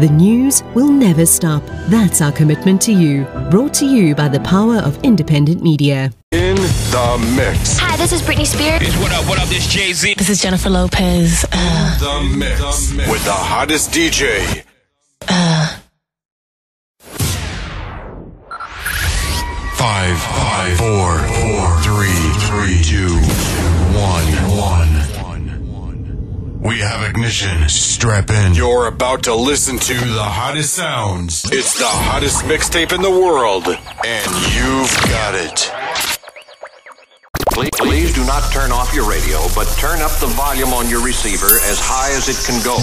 The news will never stop. That's our commitment to you. Brought to you by the power of independent media. In the mix. Hi, this is Britney Spears. Bitch, what up, what up, this Jay-Z. This is Jennifer Lopez. Uh, The mix. With the hottest DJ. Five, five, four, four, three, three, two, one, one. We have ignition. Strap in. You're about to listen to the hottest sounds. It's the hottest mixtape in the world, and you've got it. Please, please do not turn off your radio, but turn up the volume on your receiver as high as it can go.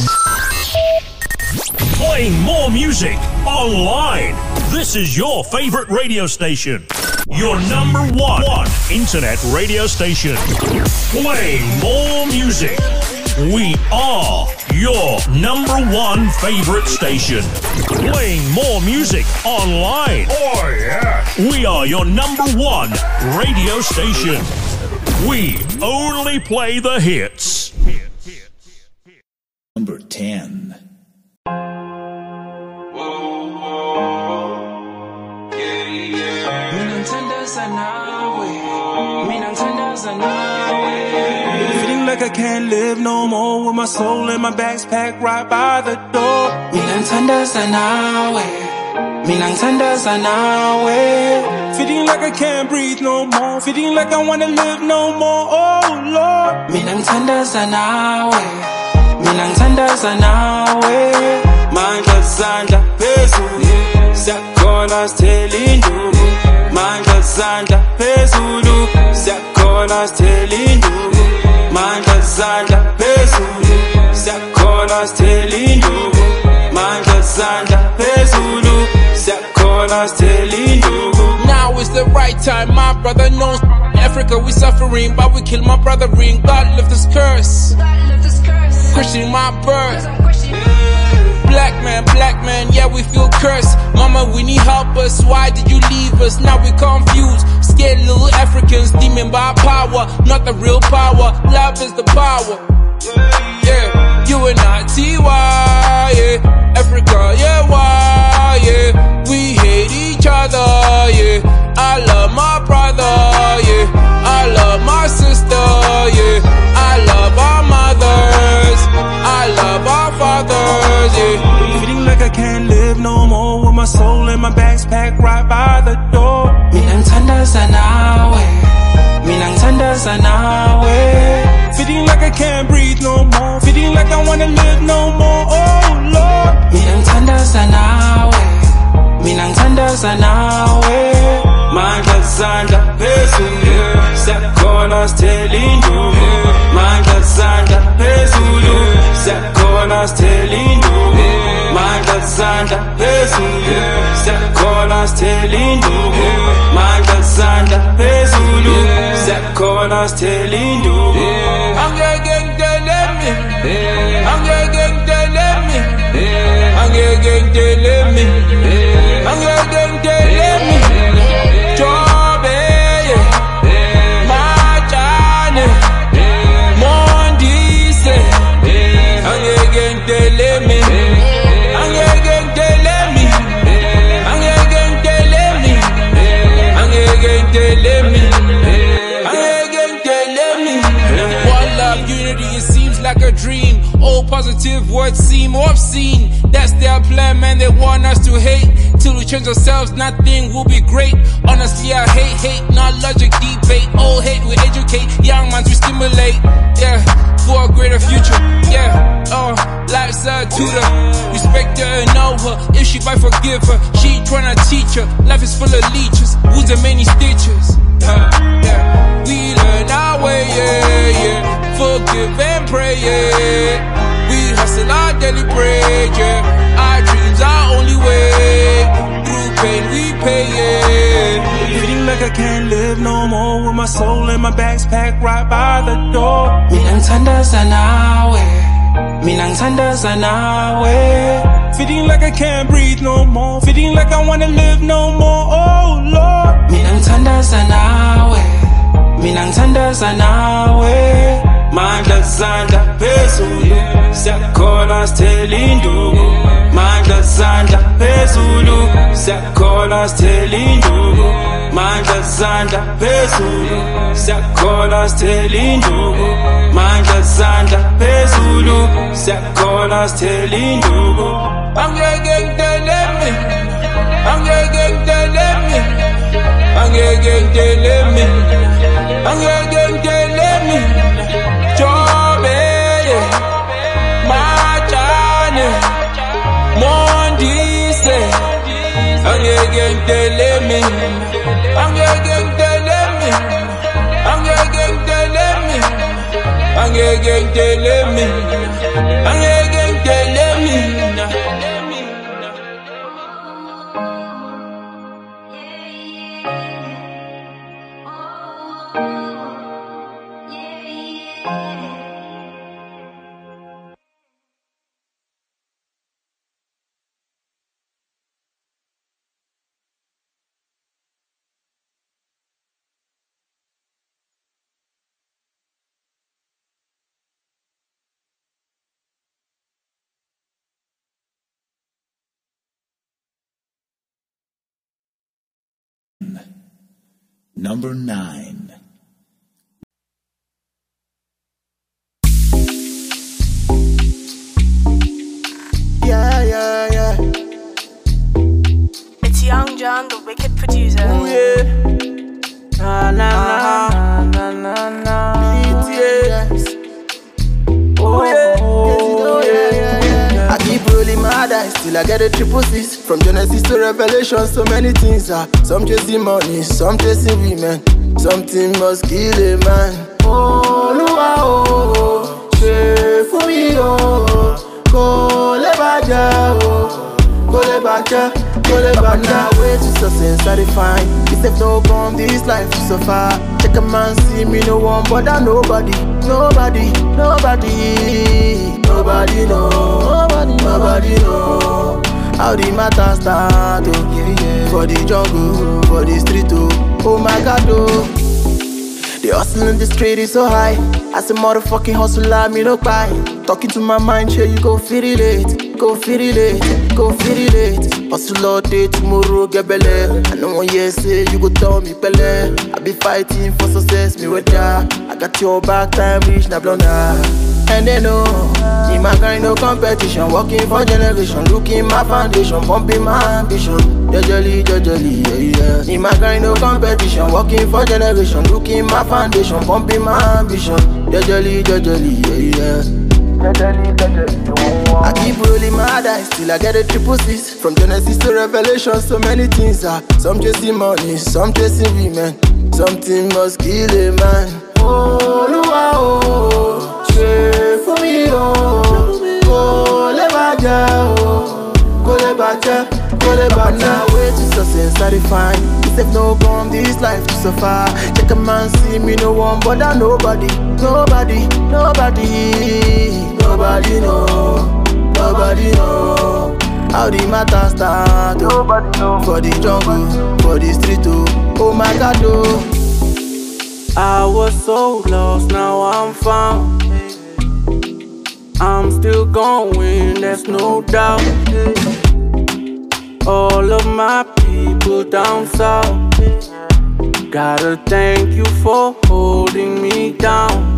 Playing more music online. This is your favorite radio station. Your number one, one internet radio station. Playing more music. We are your number one favorite station. Playing more music online. Oh, yeah. We are your number one radio station. We only play the hits. Number 10. Feeling like I can't live no more with my soul in my backpack right by the door. Mina ngithandaza nawe Mina ngithandaza nawe Feeling like I can't breathe no more. Feeling like I wanna live no more. Oh Lord. Mina ngithandaza nawe Mina ngithandaza nawe Mandla zandla phezulu Siyakhona sithela induku Mandla zandla phezulu Siyakhona sithela Mandla zandla phezulu Siyakhona sithela induku Mandla zandla phezulu Siyakhona sithela induku Now is the right time, my brother knows. Africa, we suffering, but we kill my brother ring. God lift this curse. Christian, my birth. Black man, black man, yeah, we feel cursed. Mama, we need help us. Why did you leave us? Now we confused. Scared little Africans, demon by power. Not the real power. Love is the power. Yeah, you and I, TY, yeah. Africa, yeah, why, yeah. We hate each other, yeah. I love my brother, yeah. I love my sister, yeah. I love our mothers. I love our fathers, yeah. Feeling like I can't live no more with my soul in my backpack right by the door. Ngithandaza nawe Mina ngithandaza nawe Feeling like I can't breathe no more. Feeling like I wanna live no more. Oh Lord. Mina ngithandaza nawe Mina ngithandaza nawe Mandla zandla phezulu Siyakhona sithela induku Mandla zandla phezulu Siyakhona sithela induku Mandla zandla phezulu Siyakhona sithela induku Zandla phezulu. Siyakhona sithela induku Angeke obscene That's their plan man. They want us to hate. Till we change ourselves nothing will be great. Honestly I hate hate. Not logic debate. Old hate. We educate Young minds we stimulate. Yeah. For a greater future. Yeah. Oh life's a tutor. Respect her and know her. If she might forgive her. She tryna teach her. Life is full of leeches. Wounds and many stitches? Uh, yeah. We learn our way, yeah, yeah. Forgive and pray, yeah. We hustle our daily bread, yeah. Our dreams our only way. Through pain we pay, yeah. Feeling like I I can't live no more with my soul in my bags packed right by the door. Mina ngithandaza nawe Mina ngithandaza nawe Feeling like I can't breathe no more. Feeling like I wanna live no more. Oh Lord. Mina ngithandaza nawe Mina ngithandaza nawe Mandla zandla phezulu Siyakholwa sithela induku Mandla zandla phezulu. Siyakholwa sithela induku Mandla zandla phezulu. Siyakholwa sithela induku Mandla zandla phezulu. Siyakholwa sithela induku Angeke ngitele mina Angeke ngitele mina Angeke ngitele mina Angeke ngitele mina Angeke ngitele mina Angeke ngitele mina Angeke ngitele mina Angeke ngitele mina Angeke ngitele Number nine. Yeah, yeah, yeah. It's Young John, the wicked producer. Ooh, yeah. Na na na dice till I get a triple six. From Genesis to Revelation, so many things are. Some chasing money, some chasing women. Something must kill a man. Oh, Lua, oh, ṣe fún mi o. Kò lè bàjẹ́ o. Kò lè bàjẹ́, kò lè bàjẹ́. Way to success, I define. No come this life to suffer. Check a man, see me, no one bother nobody. Nobody, nobody. Nobody know. Nobody, nobody know. How the matter start, oh. yeah, yeah. For the jungle, for the street, oh. Oh my God, oh. The hustle in the street is so high. As a motherfucking hustler, me no buy. Talking to my mind, sure you go feel it, go feel it, go feel it. Hustle all day, tomorrow get belly. I know one year say you go tell me pele. I be fighting for success, me with ya. I got your back, time reach na blonda. And they know, in my grind, no competition. Working for generation, looking my foundation, pumping my ambition. Jolly, jolly, yeah, yeah. In my grind, no competition. Working for generation, looking my foundation, pumping my ambition. Jolly, jolly, yeah, yeah. I keep rolling my dice till I get a triple six. From Genesis to Revelation, so many things are. Some chasing money, some chasing women. Something must kill a man. Oh, Lua, oh, ṣe fún mi o. Kò lè bàjẹ́ o. Kò lè bàjẹ́, kò lè bàjẹ́. Way to success, I define. They no come this life to suffer. Check a man, see me, no one bother nobody. Nobody, nobody. Nobody know, nobody know. How the matter start, oh. Nobody know. For the jungle, for the street, oh. Oh my God, oh. I was so lost, now I'm found. I'm still going, there's no doubt. All of my people down south. Gotta thank you for holding me down.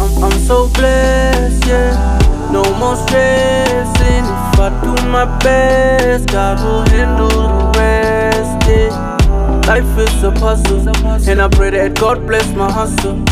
I'm, I'm so blessed, yeah. No more stressing. If I do my best, God will handle the rest, yeah. Life is a puzzle, and I pray that God bless my hustle.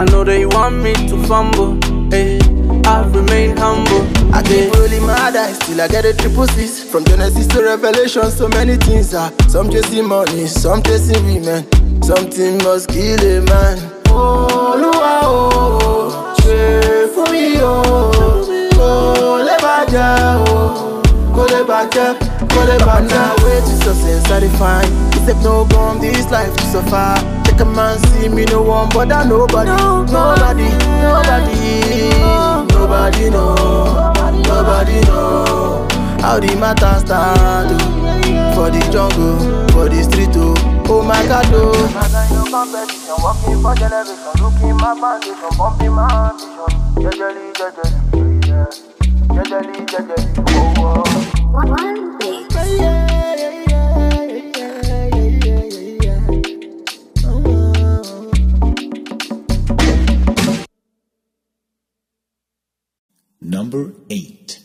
I know you want me to fumble, hey. I remain humble. I keep rolling my dice till I get a triple six. From Genesis to Revelation, so many things are. Some chasing money, some chasing women. Something must kill a man. Oh, Lua, oh, ṣe fún mi o. Kò lè bàjẹ́ o. Kò lè bàjẹ́, kò lè bàjẹ́. Way to success I define. Except no bomb this life to suffer. Take a man see me no one but I nobody, nobody, nobody, nobody the matter start. oh. For the jungle, for the street, oh, oh my God, oh. Number 8.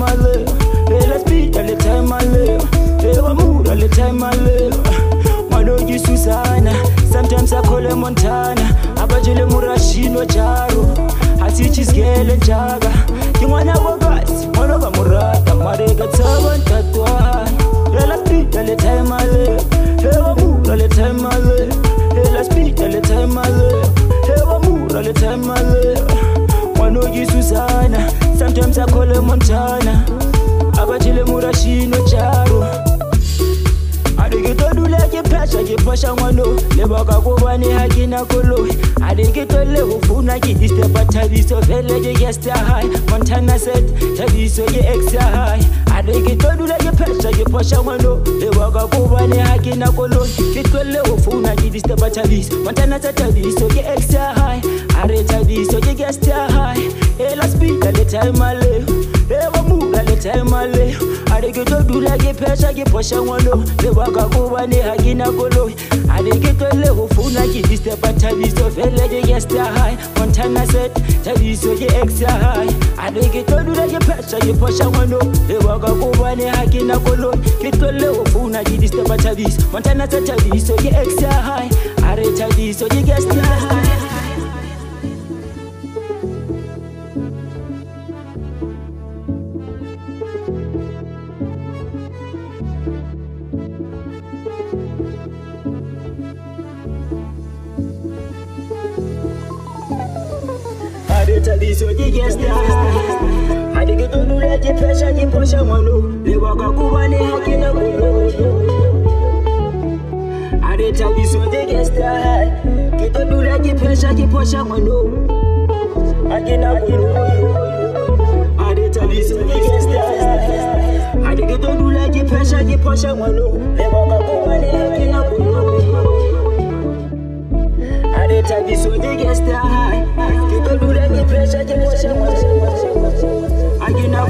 time I live. Hey, let's beat all the time I live. Hey, I mood all the time I live. My dog is Susanna. Sometimes I call her Montana. Abajele Murashino Charo. Hasichis Gale Jaga. Kimwana Wagas. One of a Murata. Marega Tavan Tatuan. Hey, let's beat all the time I live. Hey, I mood all the time I live. Hey, let's beat all the time I live. Hey, I mood all the time I live. My dog is Susanna sometimes I call her Montana abachile murashino charo adikitodula kipasha kipasha ngwano lebakakobane hakina koloi adikitole kufuna kidistepa thabiso vele ke gesta high. Montana set thabiso ke extra high. Adikitodula kipasha kipasha ngwano lebakakobane hakina koloi kitlole kufuna kidistepa thabiso montana set thabiso ke extra high. Are thabiso ke gesta high. Ela speed le time ale ewa mura le time ale adikitodula ke phesha ke phosha ngwano lebaka ko bane ha ke na koloi adikitole ho funa ke distepa thabiso vele ke guest high. Montana set thabiso ke ex high. Adikitodula ke phesha ke phosha ngwano lebaka ko bane ha ke na koloi ke tlole ho funa ke distepa thabiso montana set thabiso ke ex high. Are thabiso ke guest high adethabiso ke guest high adikitodula ke phesha ke phosha ngwano lebaka ko bane ha ke na koloi adethabiso ke guest high ke todula ke phesha ke phosha ngwano ha ke na koloi adethabiso ke guest high adikitodula ke phesha ke phosha ngwano lebaka ko bane ha ke na koloi adethabiso ke guest high. Ke todula ke phesha ke phosha ngwano akina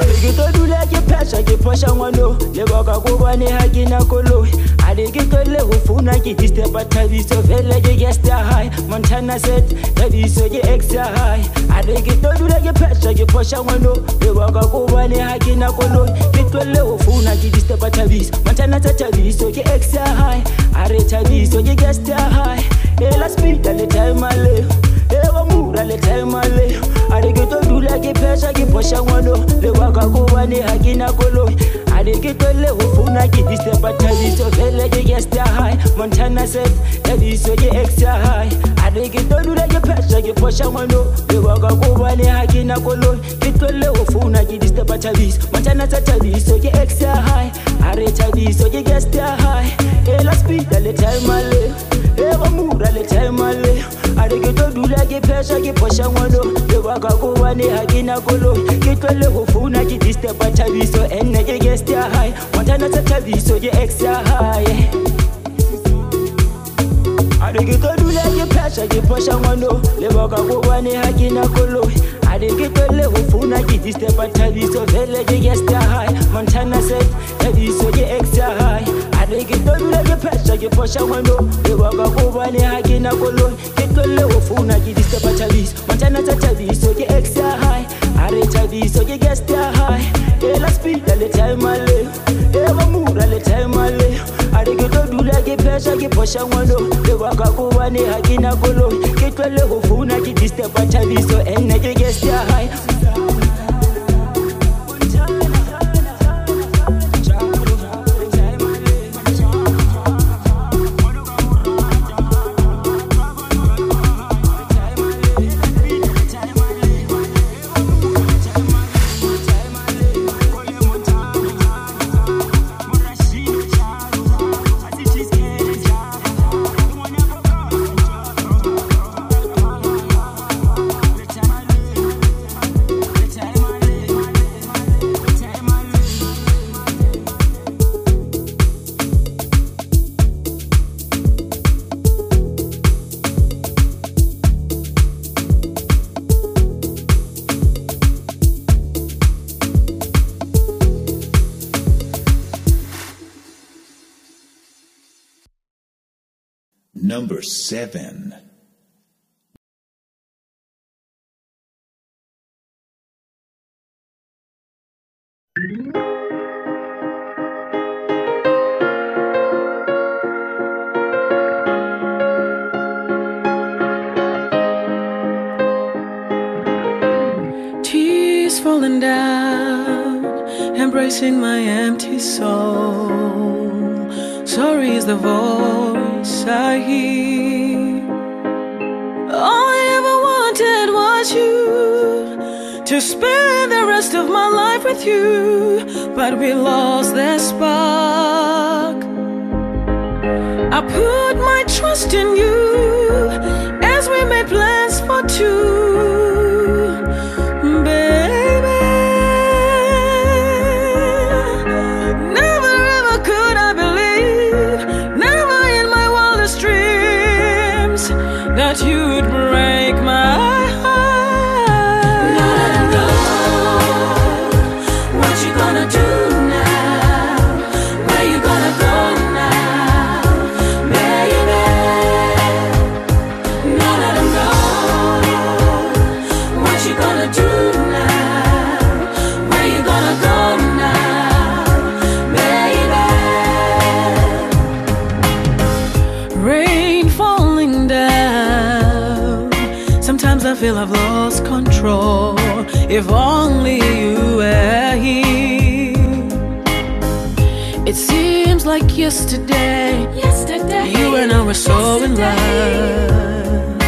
adikitodula ke phesha ke phosha ngwano lebaka ko bane ha ke na koloi adikitole ho funa ke distepa thabiso vele ke guest high. Montana set thabiso ke ex high. Adikitodula ke phesha ke phosha ngwano lebaka ko bane ha ke na koloi ke tlole ho funa ke distepa thabiso montana set thabiso ke ex high. Are thabiso ke guest high elaspida letaemale ewamura letaemale a re ke tlo dula ke phesa ke phoša ngwano. Lebaka kobane ga ke na koloi. A re ke tlolle go founa ke disepa thabiso fele ke gesta high montana set thabiso ke extra high a re ke tlo dula ke phesa ke phoša ngwano. Lebaka kobane ga ke na koloi. Ke tlolle go founa ke disepa thabiso montana set thabiso ke extra high a re thabiso ke gesta high elaspida letaemale e go mura le. Thaemale a re ke tlo dula ke phesa ke phoša ngwalo. Lebaka kobane ga ke na koloi ke tlwele go founa ke disturba thabiso. Enne ke gesta high ngwantana tsa thabiso ke extra high a re ke tlo dula ke phesa ke phoša ngwalo. Lebaka kobane ga ke na koloi a re ke tlwele go founa ke disturba thabiso. Fele ke gesta high montana set thabiso ke extra high are ki dolle ki pesha ki posha kwando ki baba kubane haki na kolo ki dolle wofuna ki disturba chavis mantana ta chaviso ki extra high are chaviso ki gesta high ela speed ale time ale eva mura ale time ale are ki dodula ki pesha ki posha kwando ki baba kubane haki na kolo ki dolle wofuna ki disturba chaviso. Ene ki gesta high 7. Tears falling down, embracing my empty soul. Sorry is the voice Hear. All I ever wanted was you to spend the rest of my life with you, but we lost that spark. I put my trust in you as we made plans for two. Yesterday. Yesterday. You and I were so in love.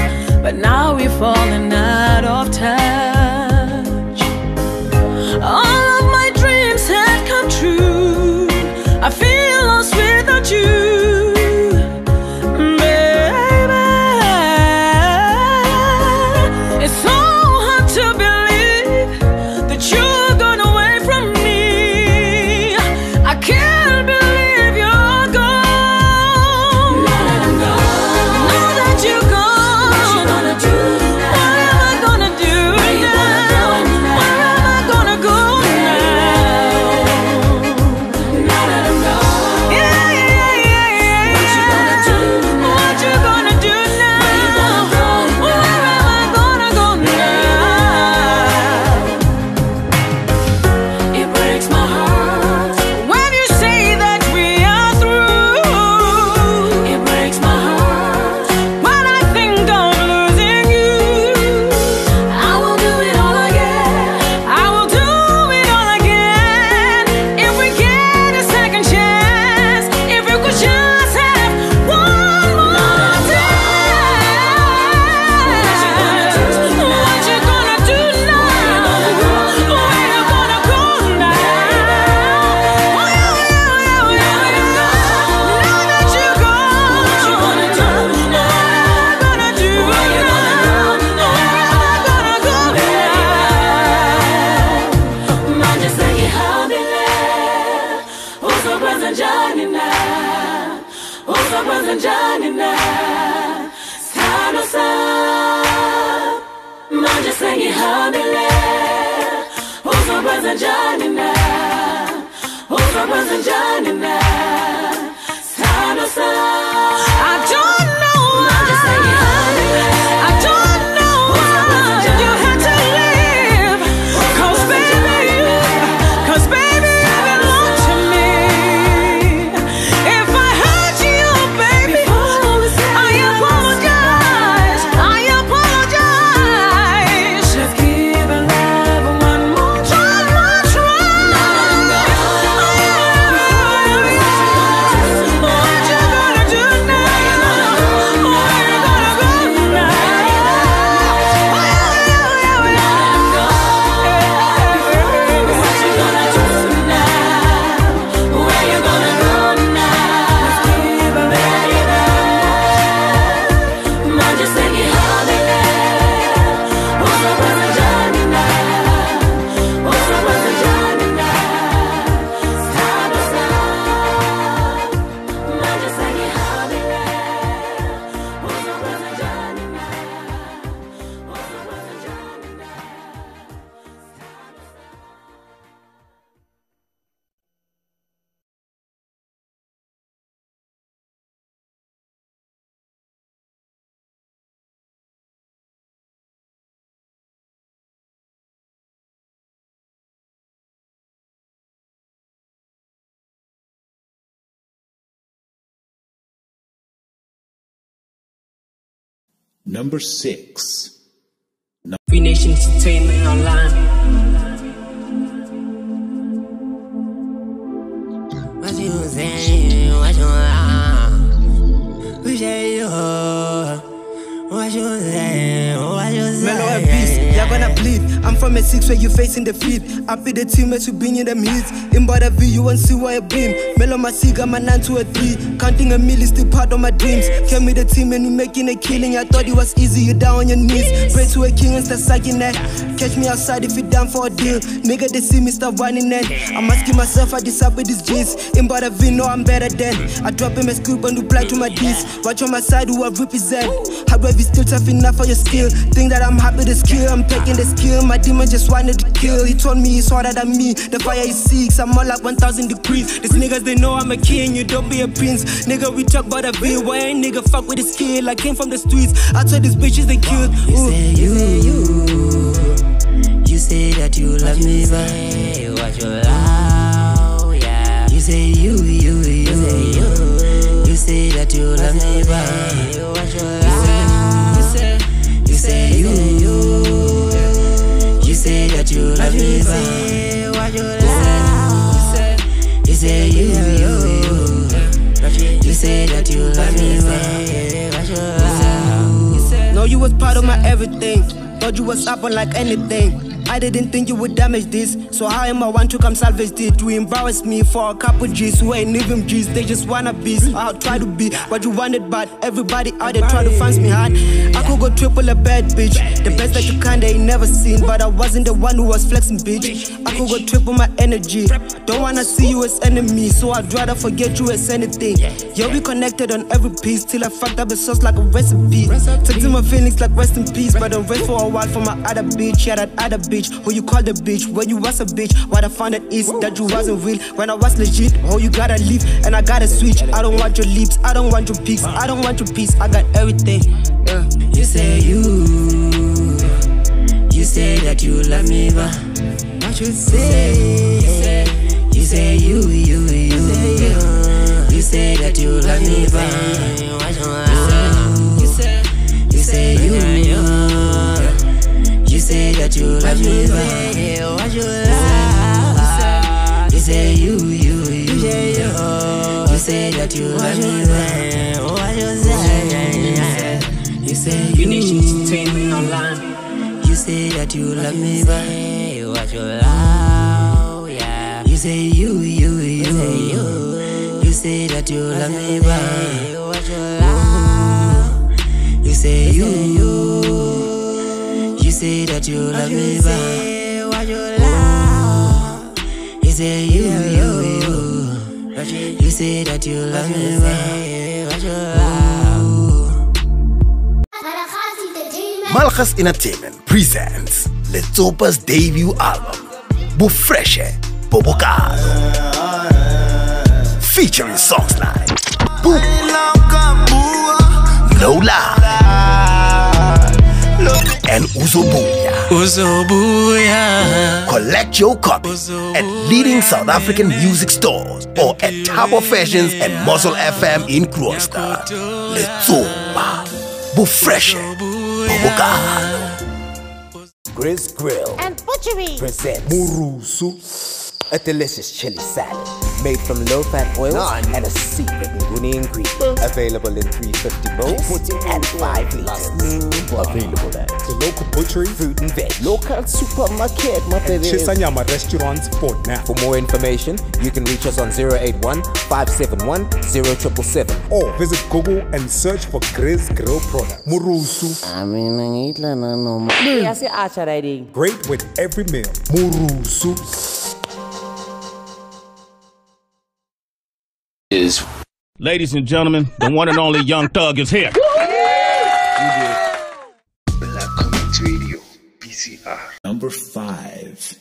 But now we're falling out of touch. Njani na? Uzokwenza njani na? Sam I don't Number six. Free Nation Entertainment Online. From a six where you facing the feed. I be the teammates who bring in them hits. In by the view, you won't see why I beam. Mellow my cigar, my nine to a three. Counting a mill is still part of my dreams. Came with the team and we making a killing. I thought it was easy, you down on your knees. Pray to a king and start sucking that. Catch me outside if you down for a deal. Nigga, they see me start running then. I'm asking myself, I decide with these G's. In by the V, no, I'm better than. I drop him a scoop and reply to my D's. Watch on my side who I represent. However, still tough enough for your skill. Think that I'm happy to skill. I'm taking the skill. My demon just wanted to kill. He told me he's harder than me. The fire is six. I'm more like 1,000 degrees. These niggas, they know I'm a king. You don't be a prince. Nigga, we talk about a V. Why ain't nigga fuck with the skill? I came from the streets. I told these bitches they killed. You say you, you say that you love me, but what you love, yeah. You say you, you, you, say you, you say that you love me, but what you love, you say, you say you, you, you say that you love me, but what you love, you say you, you, you say that you love me, but what you love. No, you was part of my everything. Thought you was up on like anything. I didn't think you would damage this. So how am I want to come salvage it? You embarrass me for a couple G's who ain't even G's. They just wanna be. I'll try to be what you wanted, but everybody out there try to find me hard. I could go triple a bad bitch. The best that you kinda ain't never seen, but I wasn't the one who was flexing, bitch. I could go triple my energy. Don't wanna see you as enemy, so I'd rather forget you as anything. Yeah, we connected on every piece till I fucked up the sauce like a recipe. Texting my feelings like rest in peace, but don't rest for a while for my other bitch. Yeah, that other bitch who you call the bitch when you was a bitch. What I found out is that you wasn't real when I was legit. Oh, you gotta leave and I gotta switch. I don't want your lips, I don't want your pics, I don't want your piece. I got everything. Yeah. You say you, you say that you love me, but what you say? You say you, you, you, you, you say that you love me, but what you love? You say, you say you, you, you say that you love me, but what you love? You say you, you, you, you say that you love me, what you say? You say Nation Entertainment Online. You say that you love me, but what you love, yeah. You say you, you, you, you, you say that you love me, but what you love. You say you, you, you say that you love me, but what you love. You say you, you, you, you say that you love me, but Malchus Entertainment presents Letsopa's debut album, Bufreshe Bobokado. Featuring songs like Boo, Lola, and Uzobuya. Uzobuya. Collect your copy at leading South African music stores or at Tabo Fashions and Muscle FM in Kroonstad. Letsopa, Bufreshe Bobokado. Grizz Grill and Butchery presents Murusu, a delicious chili salad made from low-fat oils and a secret nguni ingredient. Available in 350 mils and 5 liters. Available at the local butchery, fruit and veg, local supermarket, my baby. Chisanyama restaurants for now. For more information, you can reach us on 081 571 0777 or visit Google and search for Grizz Grill products. Murusu. I mean, ngitla nanoma. Yasi acha riding. Great with every meal. Murusu. Is ladies and gentlemen, the one and only Young Thug is here. Black Community Radio, BCR. Number five.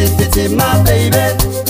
Waphenduka isiphithiphithi my baby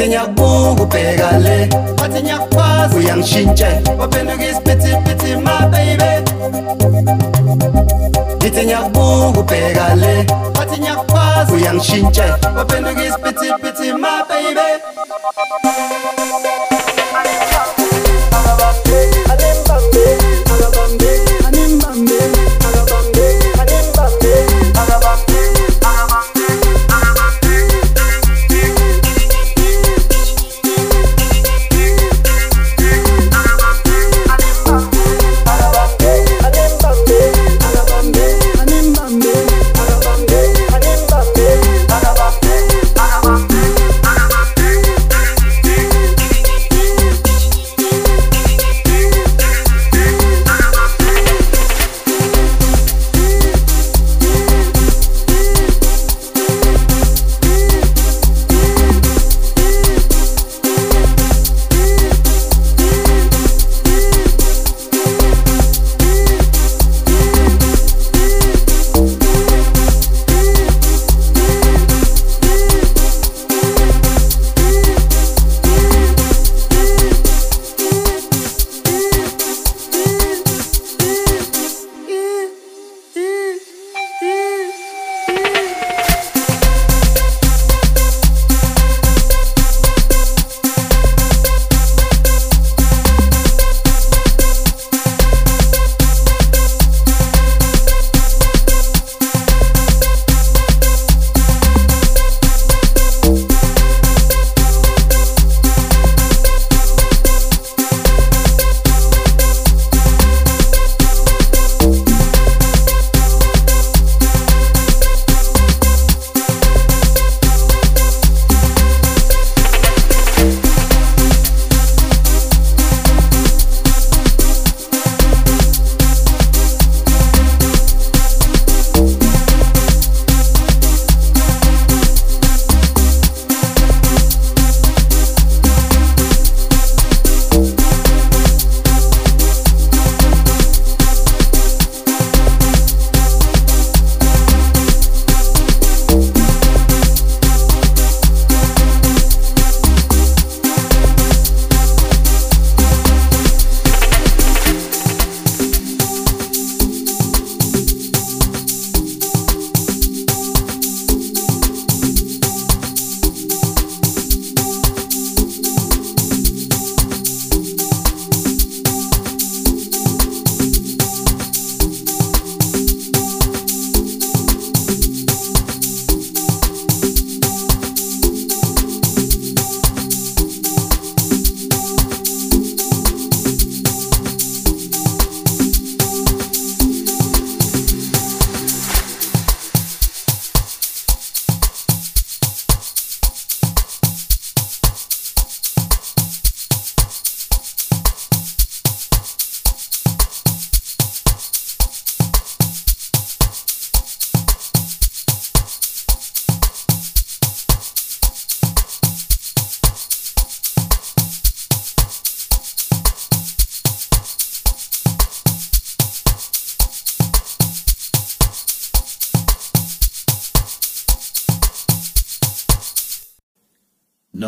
nithi ngiyakubuka ubheka le wathi ngiyakwazi uyangishintshe waphenduka isiphithiphithi my baby. Nithi ngiyakubuka ubheka le wathi ngiyakwazi uyangishintshe waphenduka isiphithiphithi my baby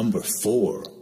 Number four.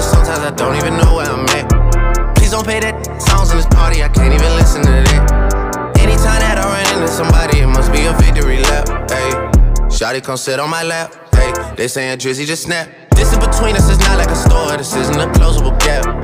Sometimes I don't even know where I'm at. Please don't pay that songs in this party, I can't even listen to that. Anytime that I run into somebody, it must be a victory lap. Hey, Shotty come sit on my lap. Hey, they saying Drizzy just snap. This in between us is not like a store, this isn't a closable gap.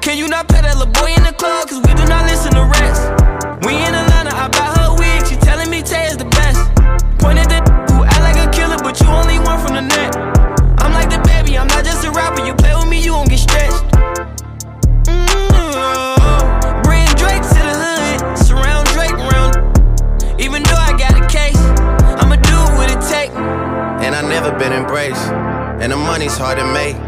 Can you not pet that little boy in the club? Cause we do not listen to rest. We in Atlanta, I buy her wig. She telling me Tay is the best. Pointed the who act like a killer, but you only one from the net. I'm like the baby, I'm not just a rapper. You play with me, you won't get stretched. And I never been embraced, and the money's hard to make.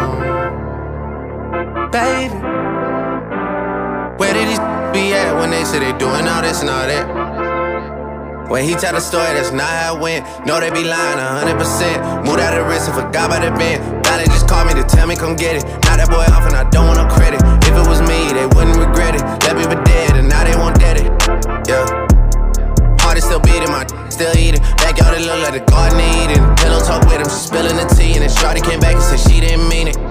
Baby, where did these be at when they say they doing all this and all that? When he tell the story, that's not how it went. No, they be lying 100%. Moved out of risk and forgot about the bend. Now just call me to tell me come get it. Now that boy off and I don't want no credit. If it was me, they wouldn't regret it. Left me for dead and now they won't dead it. Yeah. Heart is still beating, my still eating. Backyard it look like the garden Eden. Pillow talk with him, she spilling the tea, and then Shorty came back and said she didn't mean it.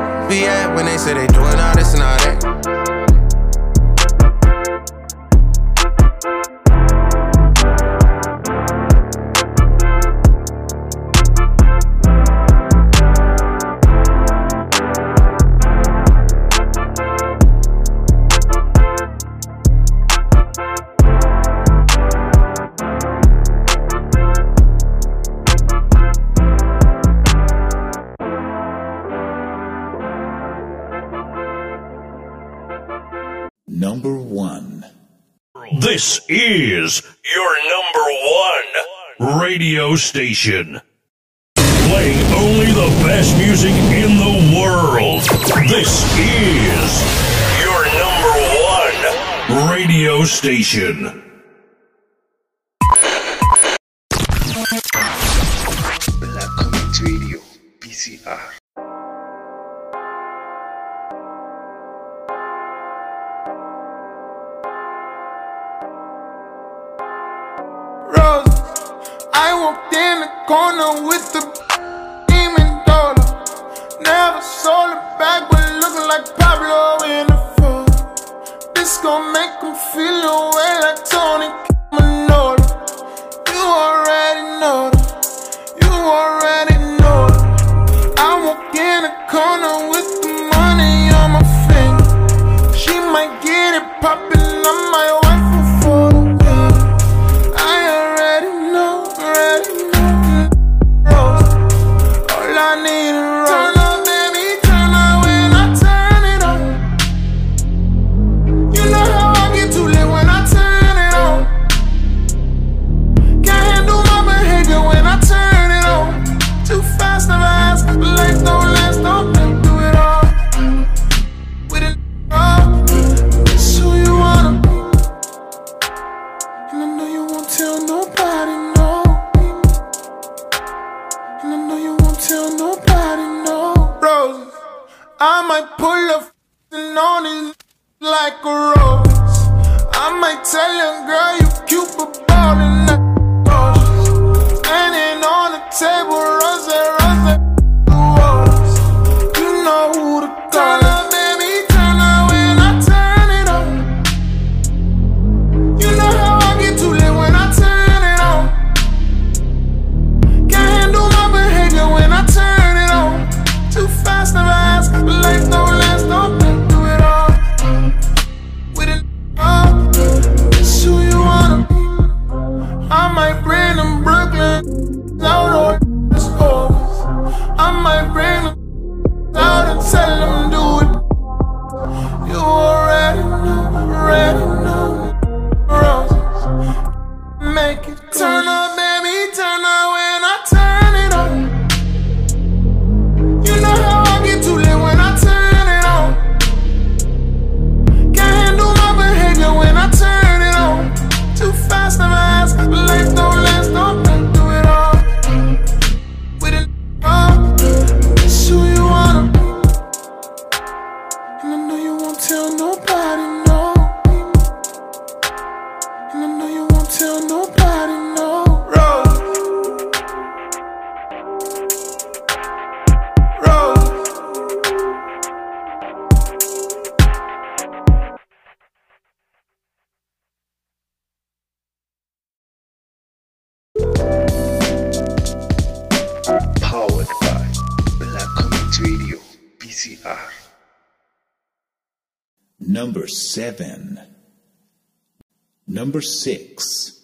be at when they say they doing all this and all that? This is your number one radio station. Playing only the best music in the world. This is your number one radio station. Black Community Radio, BCR. Walked in the corner with the demon daughter. Never sold it back, but looking like Pablo in the photo. This gon' make him feel away like Tony Manolo. You already know that. You already seven. Number six.